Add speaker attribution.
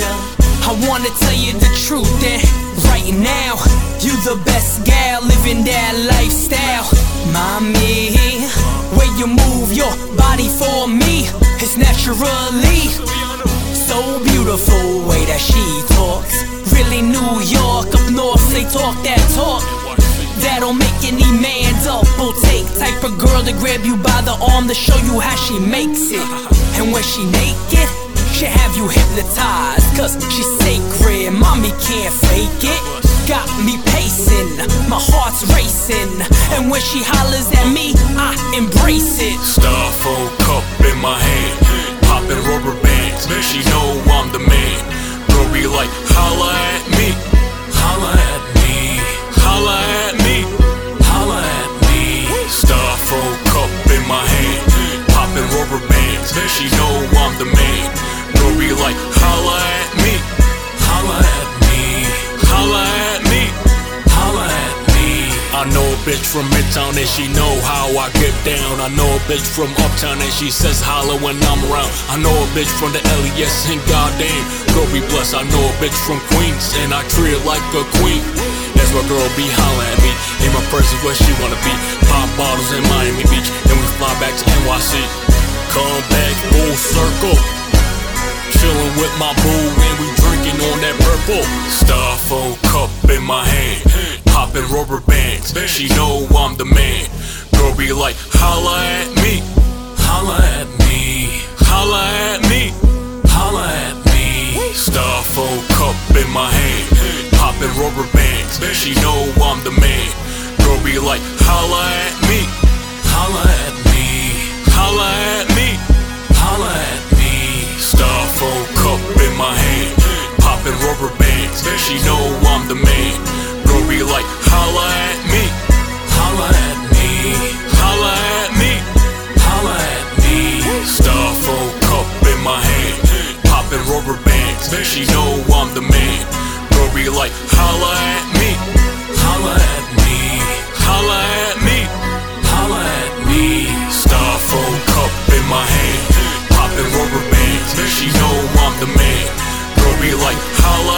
Speaker 1: I wanna tell you the truth, and right now, you the best gal living that lifestyle. Mommy, way you move your body for me is naturally so beautiful. Way that she talks, really New York up north, they talk that talk. That'll make any man double take. Type of girl to grab you by the arm to show you how she makes it. And when she naked, she have you hypnotized. Cause she's sacred, mommy can't fake it. Got me pacing, my heart's racing. And when she hollers at me, I embrace it.
Speaker 2: Styrofoam cup in my hand, popping rubber bands. She know I'm the man. Be like, holla at me, holla at me, holla at me, holla at me. Styrofoam cup in my hand, popping rubber bands. She know I'm the man. I know a bitch from Midtown and she know how I get down. I know a bitch from Uptown and she says holla when I'm around. I know a bitch from the LES and goddamn, girl be blessed. I know a bitch from Queens and I treat her like a queen. That's why girl be holla at me. In my is where she wanna be. Pop bottles in Miami Beach, then we fly back to NYC. Come back full circle. Chillin' with my boo and we drinking on that purple. Styrofoam cup in my hand, popping rubber bands. She know I'm the man. Girl be like, holla at me, holla at me, holla at me, holla at me. Styrofoam cup in my hand, popping rubber bands. She know I'm the man. Girl be like, holla at me, holla at me, holla at me, holla at me, holla at me. Styrofoam cup in my hand, popping rubber bands. She know I'm the man. Girl be like, holla at me, holla at me, holla at me, holla at me. Star phone cup in my hand, popping rubber bands. She know I'm the man. Girl be like, holla.